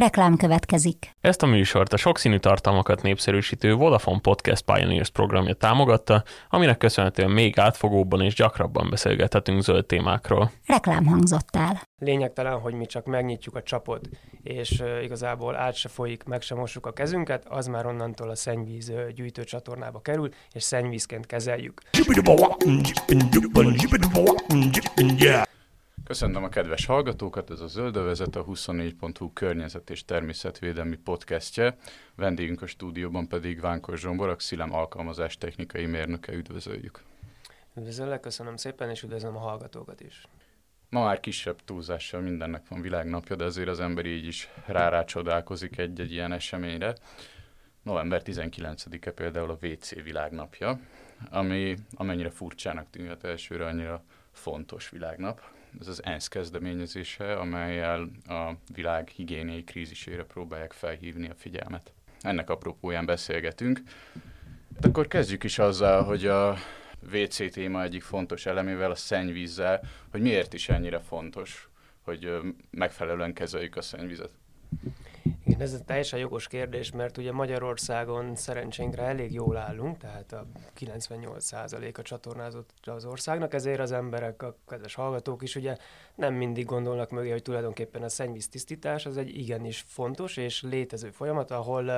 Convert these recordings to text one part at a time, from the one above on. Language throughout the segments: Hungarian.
Reklám következik. Ezt a műsort a sokszínű tartalmakat népszerűsítő Vodafone Podcast Pioneers programja támogatta, aminek köszönhetően még átfogóbban és gyakrabban beszélgethetünk zöld témákról. Reklám hangzott el. Lényegtelen, hogy mi csak megnyitjuk a csapot, és uh, igazából át se folyik, meg se mossuk a kezünket, az már onnantól a szennyvíz uh, gyűjtő csatornába kerül, és szennyvízként kezeljük. Köszöntöm a kedves hallgatókat, ez a Zöldövezet, a 24.hu környezet és természetvédelmi podcastje. Vendégünk a stúdióban pedig Vánkos Zsombor, a Xilem alkalmazás technikai mérnöke, üdvözöljük. Üdvözöllek, köszönöm szépen, és üdvözlöm a hallgatókat is. Ma már kisebb túlzással mindennek van világnapja, de azért az ember így is rá csodálkozik egy-egy ilyen eseményre. November 19-e például a WC világnapja, ami amennyire furcsának tűnhet elsőre, annyira fontos világnap ez az ENSZ kezdeményezése, amelyel a világ higiéniai krízisére próbálják felhívni a figyelmet. Ennek apropóján beszélgetünk. De akkor kezdjük is azzal, hogy a WC téma egyik fontos elemével, a szennyvízzel, hogy miért is ennyire fontos, hogy megfelelően kezeljük a szennyvizet. Igen, ez egy teljesen jogos kérdés, mert ugye Magyarországon szerencsénkre elég jól állunk, tehát a 98% a csatornázott az országnak, ezért az emberek, a kedves hallgatók is ugye nem mindig gondolnak mögé, hogy tulajdonképpen a szennyvíz tisztítás az egy igenis fontos és létező folyamat, ahol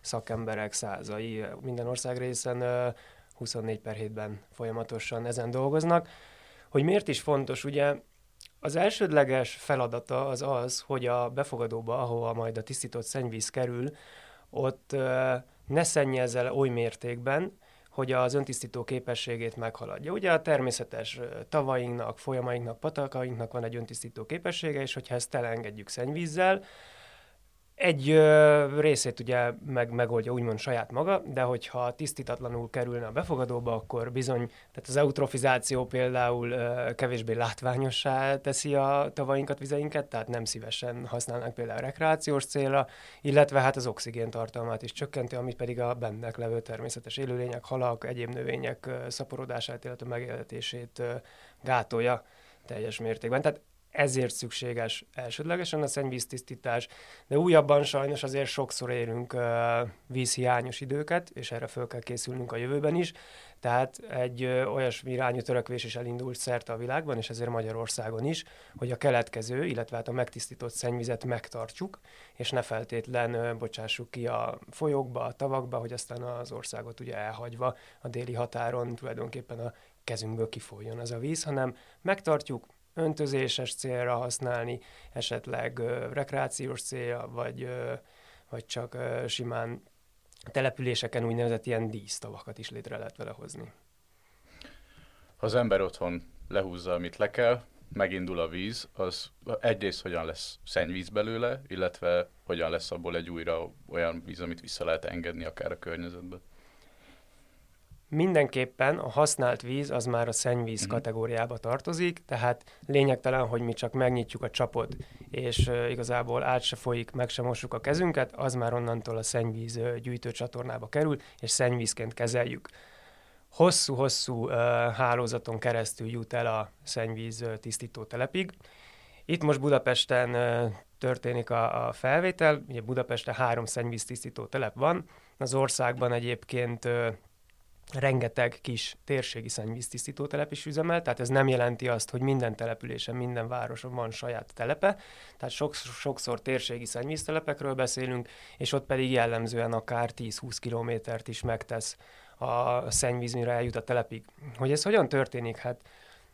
szakemberek százai minden ország részen uh, 24 per 7-ben folyamatosan ezen dolgoznak. Hogy miért is fontos, ugye az elsődleges feladata az az, hogy a befogadóba, ahova majd a tisztított szennyvíz kerül, ott ne szennyezzel oly mértékben, hogy az öntisztító képességét meghaladja. Ugye a természetes tavainknak, folyamainknak, patakainknak van egy öntisztító képessége, és hogyha ezt elengedjük szennyvízzel, egy ö, részét ugye meg, megoldja úgymond saját maga, de hogyha tisztítatlanul kerülne a befogadóba, akkor bizony, tehát az eutrofizáció például ö, kevésbé látványossá teszi a tavainkat, vizeinket, tehát nem szívesen használnak például rekreációs célra, illetve hát az oxigén tartalmát is csökkenti, amit pedig a bennek levő természetes élőlények, halak, egyéb növények ö, szaporodását, illetve megélhetését ö, gátolja teljes mértékben. Tehát ezért szükséges elsődlegesen a szennyvíztisztítás, de újabban sajnos azért sokszor érünk vízhiányos időket, és erre föl kell készülnünk a jövőben is, tehát egy olyasmi irányú törekvés is elindult szerte a világban, és ezért Magyarországon is, hogy a keletkező, illetve hát a megtisztított szennyvizet megtartsuk, és ne feltétlen bocsássuk ki a folyókba, a tavakba, hogy aztán az országot ugye elhagyva a déli határon tulajdonképpen a kezünkből kifolyjon az a víz, hanem megtartjuk, öntözéses célra használni, esetleg ö, rekreációs célra, vagy, ö, vagy csak ö, simán településeken úgynevezett ilyen dísztavakat is létre lehet vele hozni. Ha az ember otthon lehúzza, amit le kell, megindul a víz, az egyrészt hogyan lesz szennyvíz belőle, illetve hogyan lesz abból egy újra olyan víz, amit vissza lehet engedni akár a környezetbe. Mindenképpen a használt víz az már a szennyvíz uh-huh. kategóriába tartozik, tehát lényegtelen, hogy mi csak megnyitjuk a csapot, és uh, igazából át se folyik, meg se mossuk a kezünket, az már onnantól a szennyvíz uh, gyűjtő csatornába kerül, és szennyvízként kezeljük. Hosszú-hosszú uh, hálózaton keresztül jut el a szennyvíz uh, tisztító telepig. Itt most Budapesten uh, történik a, a felvétel, ugye Budapesten három szennyvíz tisztító telep van, az országban egyébként rengeteg kis térségi szennyvíztisztító telep is üzemel, tehát ez nem jelenti azt, hogy minden településen, minden városon van saját telepe, tehát sok, sokszor térségi szennyvíztelepekről beszélünk, és ott pedig jellemzően akár 10-20 kilométert is megtesz a szennyvíz, mire eljut a telepig. Hogy ez hogyan történik? Hát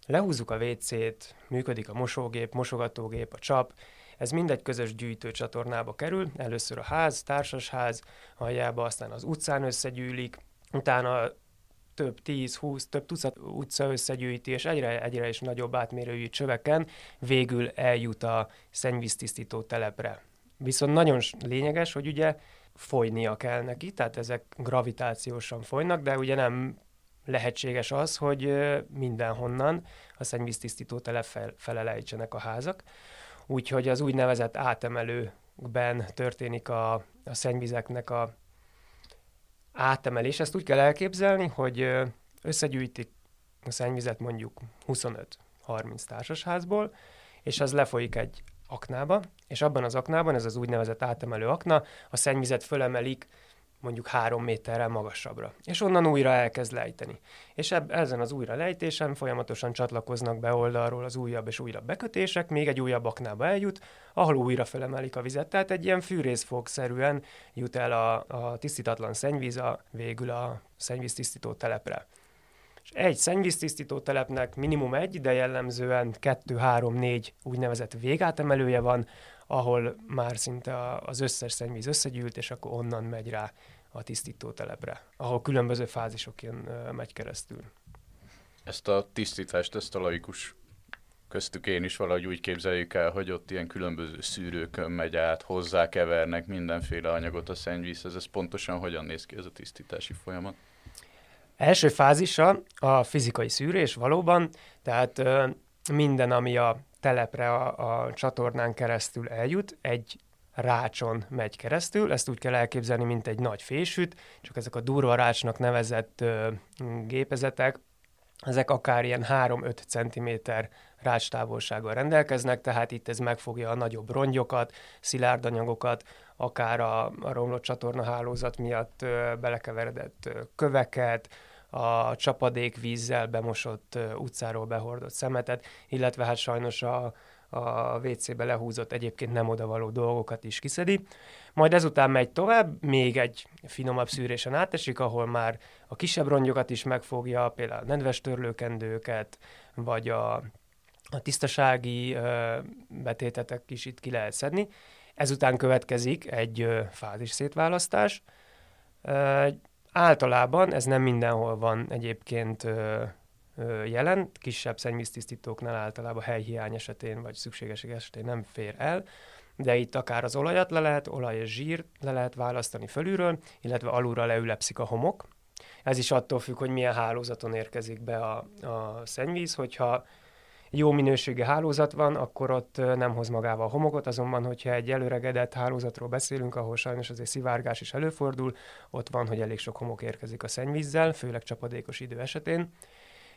lehúzzuk a WC-t, működik a mosógép, mosogatógép, a csap, ez mindegy közös gyűjtőcsatornába kerül, először a ház, társasház, aljába aztán az utcán összegyűlik, utána több tíz, húsz, több tucat utca összegyűjti, és egyre, egyre is nagyobb átmérőjű csöveken végül eljut a szennyvíztisztító telepre. Viszont nagyon lényeges, hogy ugye folynia kell neki, tehát ezek gravitációsan folynak, de ugye nem lehetséges az, hogy mindenhonnan a szennyvíztisztító telep fel, felelejtsenek a házak. Úgyhogy az úgynevezett átemelőkben történik a, a szennyvizeknek a átemelés. Ezt úgy kell elképzelni, hogy összegyűjtik a szennyvizet mondjuk 25-30 társasházból, és az lefolyik egy aknába, és abban az aknában, ez az úgynevezett átemelő akna, a szennyvizet fölemelik mondjuk három méterrel magasabbra, és onnan újra elkezd lejteni. És eb- ezen az újra lejtésen folyamatosan csatlakoznak be oldalról az újabb és újabb bekötések, még egy újabb aknába eljut, ahol újra felemelik a vizet. Tehát egy ilyen fűrészfogszerűen jut el a, a tisztítatlan szennyvíz a, végül a szennyvíztisztító telepre. És egy szennyvíztisztító telepnek minimum egy, de jellemzően kettő, három, négy úgynevezett végátemelője van, ahol már szinte az összes szennyvíz összegyűlt, és akkor onnan megy rá a tisztító telepre, ahol különböző fázisokon megy keresztül. Ezt a tisztítást, ezt a laikus köztük én is valahogy úgy képzeljük el, hogy ott ilyen különböző szűrőkön megy át, hozzákevernek mindenféle anyagot a szennyvízhez. Ez pontosan hogyan néz ki ez a tisztítási folyamat? Első fázisa a fizikai szűrés valóban, tehát minden, ami a telepre a, a csatornán keresztül eljut, egy rácson megy keresztül, ezt úgy kell elképzelni, mint egy nagy fésűt, csak ezek a durva rácsnak nevezett ö, gépezetek, ezek akár ilyen 3-5 cm rácstávolsággal rendelkeznek, tehát itt ez megfogja a nagyobb rongyokat, szilárd anyagokat, akár a, a romlott csatorna hálózat miatt ö, belekeveredett ö, köveket, a csapadékvízzel bemosott utcáról behordott szemetet, illetve hát sajnos a, a WC-be lehúzott egyébként nem odavaló dolgokat is kiszedi. Majd ezután megy tovább, még egy finomabb szűrésen átesik, ahol már a kisebb rongyokat is megfogja, például a nedves törlőkendőket, vagy a, a tisztasági ö, betétetek is itt ki lehet szedni. Ezután következik egy ö, fázis szétválasztás. Ö, Általában ez nem mindenhol van egyébként ö, ö, jelen, kisebb szennyvíztisztítóknál általában helyhiány esetén vagy szükségesség esetén nem fér el, de itt akár az olajat le lehet, olaj és zsír le lehet választani fölülről, illetve alulra leülepszik a homok. Ez is attól függ, hogy milyen hálózaton érkezik be a, a szennyvíz, hogyha jó minőségi hálózat van, akkor ott nem hoz magával homokot, azonban, hogyha egy előregedett hálózatról beszélünk, ahol sajnos azért szivárgás is előfordul, ott van, hogy elég sok homok érkezik a szennyvízzel, főleg csapadékos idő esetén.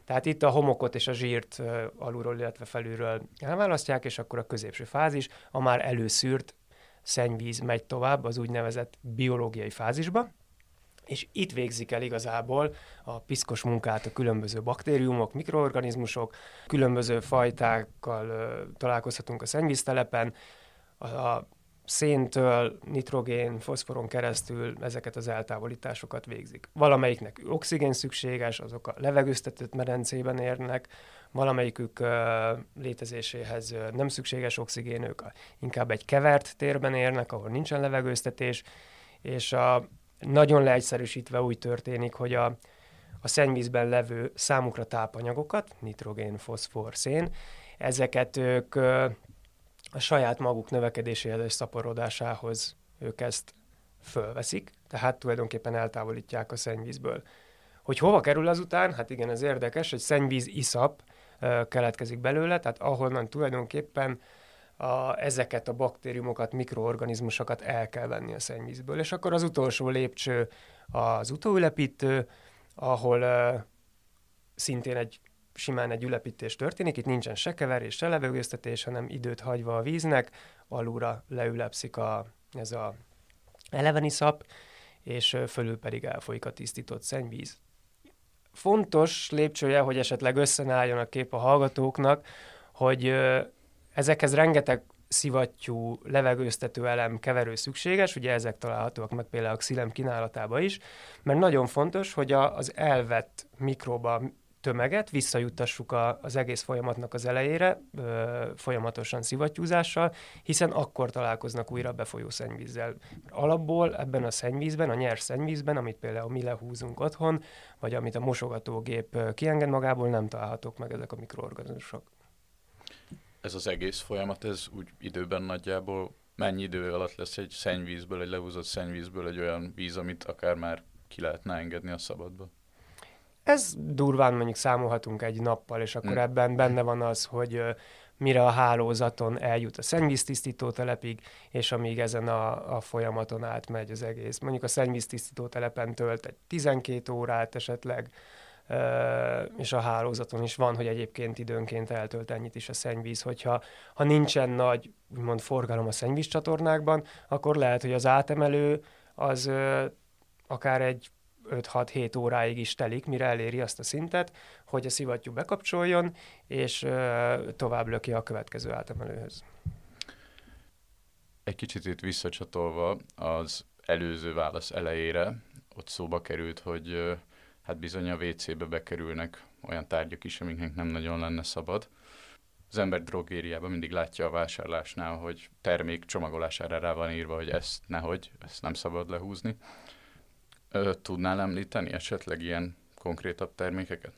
Tehát itt a homokot és a zsírt alulról, illetve felülről elválasztják, és akkor a középső fázis, a már előszűrt szennyvíz megy tovább az úgynevezett biológiai fázisba, és itt végzik el igazából a piszkos munkát a különböző baktériumok, mikroorganizmusok, különböző fajtákkal ö, találkozhatunk a szennyvíztelepen, a, a széntől, nitrogén, foszforon keresztül ezeket az eltávolításokat végzik. Valamelyiknek oxigén szükséges, azok a levegőztetett medencében érnek, valamelyikük ö, létezéséhez ö, nem szükséges oxigén, ők a, inkább egy kevert térben érnek, ahol nincsen levegőztetés, és a nagyon leegyszerűsítve úgy történik, hogy a, a szennyvízben levő számukra tápanyagokat, nitrogén, foszfor, szén, ezeket ők a saját maguk növekedéséhez és szaporodásához ők ezt fölveszik, tehát tulajdonképpen eltávolítják a szennyvízből. Hogy hova kerül azután? Hát igen, ez érdekes, hogy szennyvíz iszap keletkezik belőle, tehát ahonnan tulajdonképpen a, ezeket a baktériumokat, mikroorganizmusokat el kell venni a szennyvízből. És akkor az utolsó lépcső az utóülepítő, ahol uh, szintén egy simán egy ülepítés történik, itt nincsen se keverés, se levegőztetés, hanem időt hagyva a víznek, alulra leülepszik a, ez a eleveni szap, és fölül pedig elfolyik a tisztított szennyvíz. Fontos lépcsője, hogy esetleg összenálljon a kép a hallgatóknak, hogy Ezekhez rengeteg szivattyú, levegőztető elem, keverő szükséges, ugye ezek találhatóak meg például a xilem kínálatában is, mert nagyon fontos, hogy a, az elvett mikroba tömeget visszajuttassuk a, az egész folyamatnak az elejére, ö, folyamatosan szivattyúzással, hiszen akkor találkoznak újra befolyó szennyvízzel. Alapból ebben a szennyvízben, a nyers szennyvízben, amit például mi lehúzunk otthon, vagy amit a mosogatógép kienged magából, nem találhatók meg ezek a mikroorganizmusok ez az egész folyamat, ez úgy időben nagyjából mennyi idő alatt lesz egy szennyvízből, egy lehúzott szennyvízből egy olyan víz, amit akár már ki lehetne engedni a szabadba? Ez durván mondjuk számolhatunk egy nappal, és akkor hmm. ebben benne van az, hogy mire a hálózaton eljut a szennyvíztisztító telepig, és amíg ezen a, a folyamaton átmegy az egész. Mondjuk a szennyvíztisztító telepen tölt egy 12 órát esetleg, és a hálózaton is van, hogy egyébként időnként eltölt ennyit is a szennyvíz, hogyha ha nincsen nagy úgymond forgalom a szennyvíz csatornákban, akkor lehet, hogy az átemelő az akár egy 5-6-7 óráig is telik, mire eléri azt a szintet, hogy a szivattyú bekapcsoljon, és tovább löki a következő átemelőhöz. Egy kicsit itt visszacsatolva az előző válasz elejére, ott szóba került, hogy hát bizony a WC-be bekerülnek olyan tárgyak is, amiknek nem nagyon lenne szabad. Az ember drogériában mindig látja a vásárlásnál, hogy termék csomagolására rá van írva, hogy ezt nehogy, ezt nem szabad lehúzni. Tudnál említeni esetleg ilyen konkrétabb termékeket?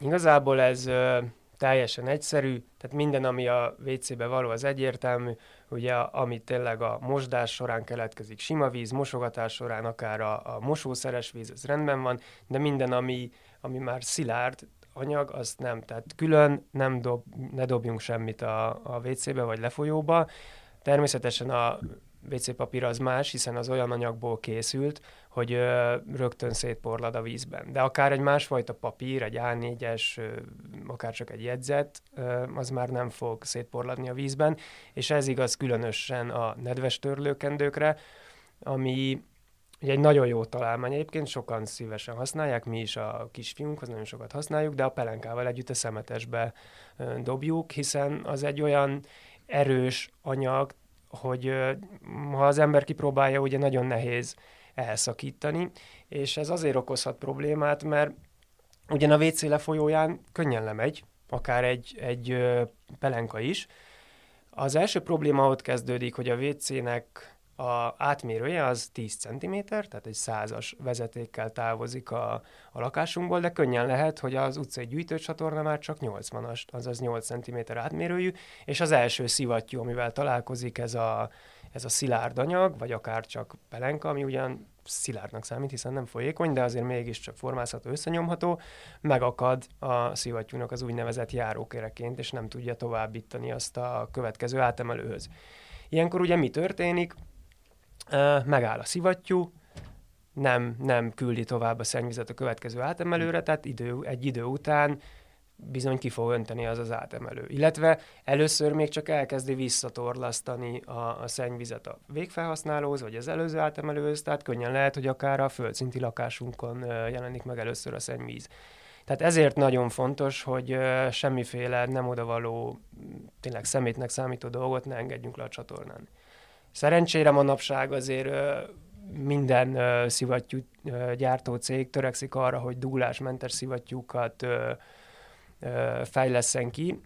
Igazából ez ö, teljesen egyszerű, tehát minden, ami a WC-be való, az egyértelmű, ugye ami tényleg a mosdás során keletkezik, sima víz, mosogatás során akár a, a mosószeres víz, ez rendben van, de minden, ami, ami már szilárd anyag, az nem. Tehát külön nem dob, ne dobjunk semmit a, a WC-be vagy lefolyóba. Természetesen a WC papír az más, hiszen az olyan anyagból készült, hogy ö, rögtön szétporlad a vízben. De akár egy másfajta papír, egy A4-es, ö, akár csak egy jegyzet, ö, az már nem fog szétporladni a vízben, és ez igaz különösen a nedves törlőkendőkre, ami ugye egy nagyon jó találmány egyébként, sokan szívesen használják, mi is a kisfiunkhoz nagyon sokat használjuk, de a pelenkával együtt a szemetesbe dobjuk, hiszen az egy olyan erős anyag, hogy ha az ember kipróbálja, ugye nagyon nehéz elszakítani, és ez azért okozhat problémát, mert ugyan a WC lefolyóján könnyen lemegy, akár egy, egy pelenka is. Az első probléma ott kezdődik, hogy a WC-nek a átmérője az 10 cm, tehát egy százas vezetékkel távozik a, a lakásunkból, de könnyen lehet, hogy az utcai gyűjtőcsatorna már csak 80-as, azaz 8 cm átmérőjű, és az első szivattyú, amivel találkozik ez a, ez a szilárd anyag, vagy akár csak pelenka, ami ugyan szilárdnak számít, hiszen nem folyékony, de azért mégiscsak formázható, összenyomható, megakad a szivattyúnak az úgynevezett járókereként, és nem tudja továbbítani azt a következő átemelőhöz. Ilyenkor ugye mi történik? Megáll a szivattyú, nem, nem küldi tovább a szennyvizet a következő átemelőre, tehát idő, egy idő után bizony ki fog önteni az az átemelő. Illetve először még csak elkezdi visszatorlasztani a, a szennyvizet a végfelhasználóhoz, vagy az előző átemelőhöz, tehát könnyen lehet, hogy akár a földszinti lakásunkon jelenik meg először a szennyvíz. Tehát ezért nagyon fontos, hogy semmiféle nem odavaló, tényleg szemétnek számító dolgot ne engedjünk le a csatornán. Szerencsére manapság azért minden szivattyú gyártó cég törekszik arra, hogy dúlásmentes szivattyúkat fejleszen ki.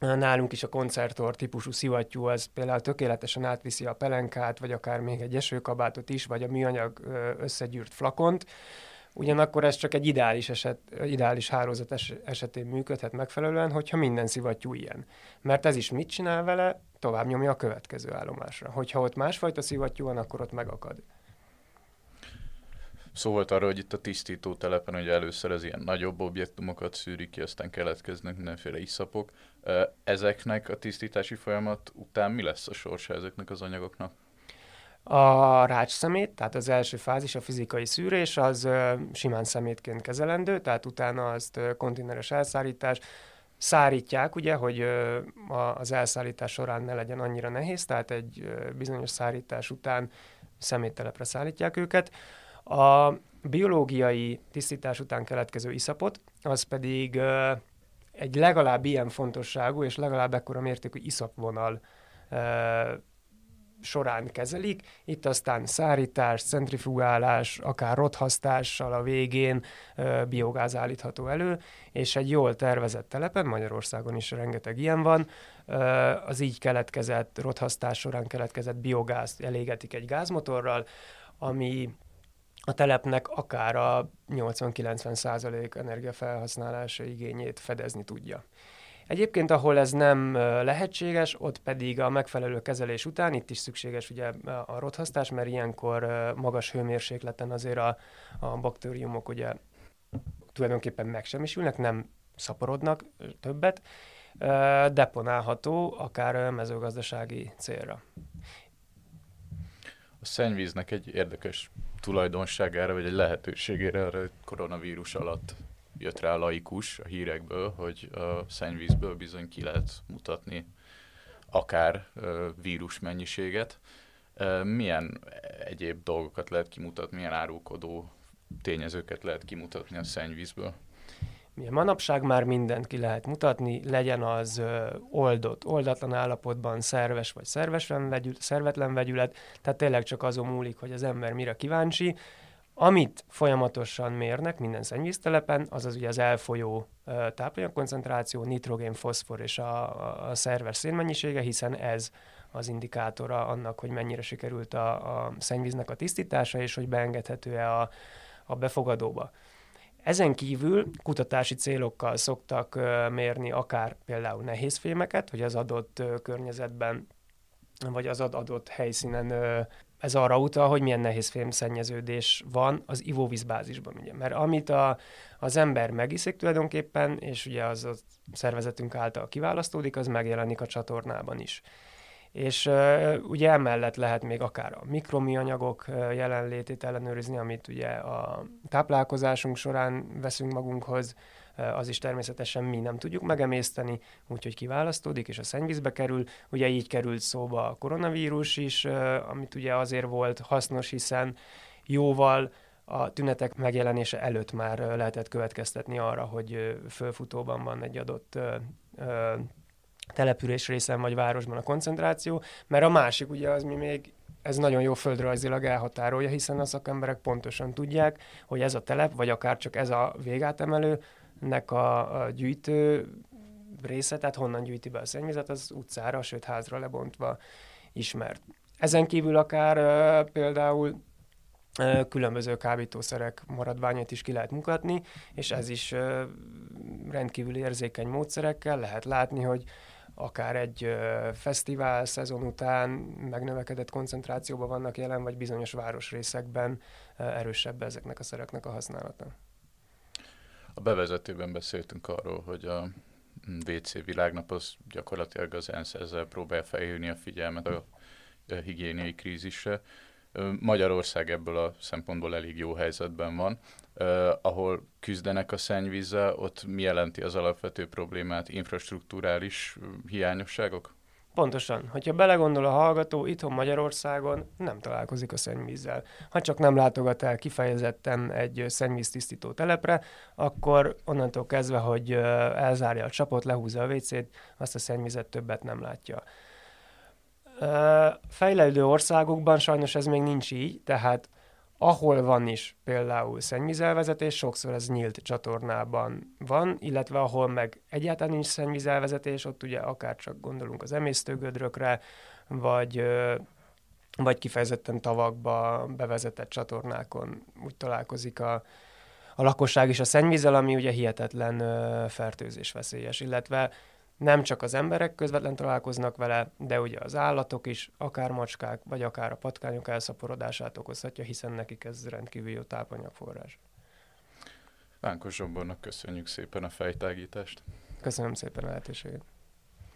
Nálunk is a koncertor típusú szivattyú az például tökéletesen átviszi a pelenkát, vagy akár még egy esőkabátot is, vagy a műanyag összegyűrt flakont. Ugyanakkor ez csak egy ideális, eset, ideális hálózat esetén működhet megfelelően, hogyha minden szivattyú ilyen. Mert ez is mit csinál vele? Tovább nyomja a következő állomásra. Hogyha ott másfajta szivattyú van, akkor ott megakad. Szó volt arra, hogy itt a tisztító telepen hogy először az ilyen nagyobb objektumokat szűrik ki, aztán keletkeznek mindenféle iszapok. Ezeknek a tisztítási folyamat után mi lesz a sorsa ezeknek az anyagoknak? A rács szemét, tehát az első fázis, a fizikai szűrés, az simán szemétként kezelendő, tehát utána azt konténeres elszárítás, szárítják, ugye, hogy az elszállítás során ne legyen annyira nehéz, tehát egy bizonyos szárítás után szeméttelepre szállítják őket. A biológiai tisztítás után keletkező iszapot, az pedig egy legalább ilyen fontosságú és legalább ekkora mértékű iszapvonal során kezelik. Itt aztán szárítás, centrifugálás, akár rothasztással a végén biogáz állítható elő, és egy jól tervezett telepen, Magyarországon is rengeteg ilyen van, az így keletkezett, rothasztás során keletkezett biogázt elégetik egy gázmotorral, ami a telepnek akár a 80-90 százalék energiafelhasználása igényét fedezni tudja. Egyébként, ahol ez nem lehetséges, ott pedig a megfelelő kezelés után, itt is szükséges ugye a rothasztás, mert ilyenkor magas hőmérsékleten azért a, a baktériumok ugye tulajdonképpen megsemmisülnek, nem szaporodnak többet, deponálható akár mezőgazdasági célra. A szennyvíznek egy érdekes tulajdonságára, vagy egy lehetőségére hogy koronavírus alatt jött rá laikus a hírekből, hogy a szennyvízből bizony ki lehet mutatni akár vírus mennyiséget. Milyen egyéb dolgokat lehet kimutatni, milyen árulkodó tényezőket lehet kimutatni a szennyvízből? Milyen manapság már mindent ki lehet mutatni, legyen az oldott, oldatlan állapotban, szerves vagy szervesen vegyül, szervetlen vegyület, tehát tényleg csak azon múlik, hogy az ember mire kíváncsi. Amit folyamatosan mérnek minden szennyvíztelepen, az az ugye az elfolyó tápanyagkoncentráció, nitrogén, foszfor és a, a szerves szénmennyisége, hiszen ez az indikátora annak, hogy mennyire sikerült a, a szennyvíznek a tisztítása, és hogy beengedhető-e a, a befogadóba. Ezen kívül kutatási célokkal szoktak mérni akár például nehézfémeket, hogy az adott környezetben vagy az adott helyszínen ez arra utal, hogy milyen nehézfém szennyeződés van az ivóvízbázisban. Ugye. Mert amit a, az ember megiszik tulajdonképpen, és ugye az a szervezetünk által kiválasztódik, az megjelenik a csatornában is és uh, ugye emellett lehet még akár a mikromianyagok uh, jelenlétét ellenőrizni, amit ugye a táplálkozásunk során veszünk magunkhoz, az is természetesen mi nem tudjuk megemészteni, úgyhogy kiválasztódik, és a szennyvízbe kerül. Ugye így került szóba a koronavírus is, uh, amit ugye azért volt hasznos, hiszen jóval a tünetek megjelenése előtt már lehetett következtetni arra, hogy fölfutóban van egy adott település részen vagy városban a koncentráció, mert a másik ugye az mi még ez nagyon jó földrajzilag elhatárolja, hiszen a szakemberek pontosan tudják, hogy ez a telep, vagy akár csak ez a végátemelőnek a, a gyűjtő része, tehát honnan gyűjti be a szennyvizet, az utcára, sőt házra lebontva ismert. Ezen kívül akár uh, például uh, különböző kábítószerek maradványait is ki lehet mutatni, és ez is uh, rendkívül érzékeny módszerekkel lehet látni, hogy akár egy fesztivál szezon után megnövekedett koncentrációban vannak jelen, vagy bizonyos városrészekben erősebb ezeknek a szereknek a használata. A bevezetőben beszéltünk arról, hogy a WC világnap az gyakorlatilag az ENSZ ezzel próbál felhívni a figyelmet a higiéniai krízisre. Magyarország ebből a szempontból elég jó helyzetben van uh, ahol küzdenek a szennyvízzel, ott mi jelenti az alapvető problémát, infrastruktúrális hiányosságok? Pontosan. Hogyha belegondol a hallgató, itthon Magyarországon nem találkozik a szennyvízzel. Ha csak nem látogat el kifejezetten egy szennyvíztisztító telepre, akkor onnantól kezdve, hogy elzárja a csapot, lehúzza a WC-t, azt a szennyvizet többet nem látja. Fejlődő országokban sajnos ez még nincs így, tehát ahol van is például szennyvízelvezetés, sokszor ez nyílt csatornában van, illetve ahol meg egyáltalán nincs szennyvízelvezetés, ott ugye akár csak gondolunk az emésztőgödrökre, vagy, vagy kifejezetten tavakba bevezetett csatornákon úgy találkozik a, a lakosság is a szennyvízzel, ami ugye hihetetlen fertőzés veszélyes, illetve nem csak az emberek közvetlen találkoznak vele, de ugye az állatok is, akár macskák, vagy akár a patkányok elszaporodását okozhatja, hiszen nekik ez rendkívül jó tápanyagforrás. Vánkos Zsombornak köszönjük szépen a fejtágítást. Köszönöm szépen a lehetőséget.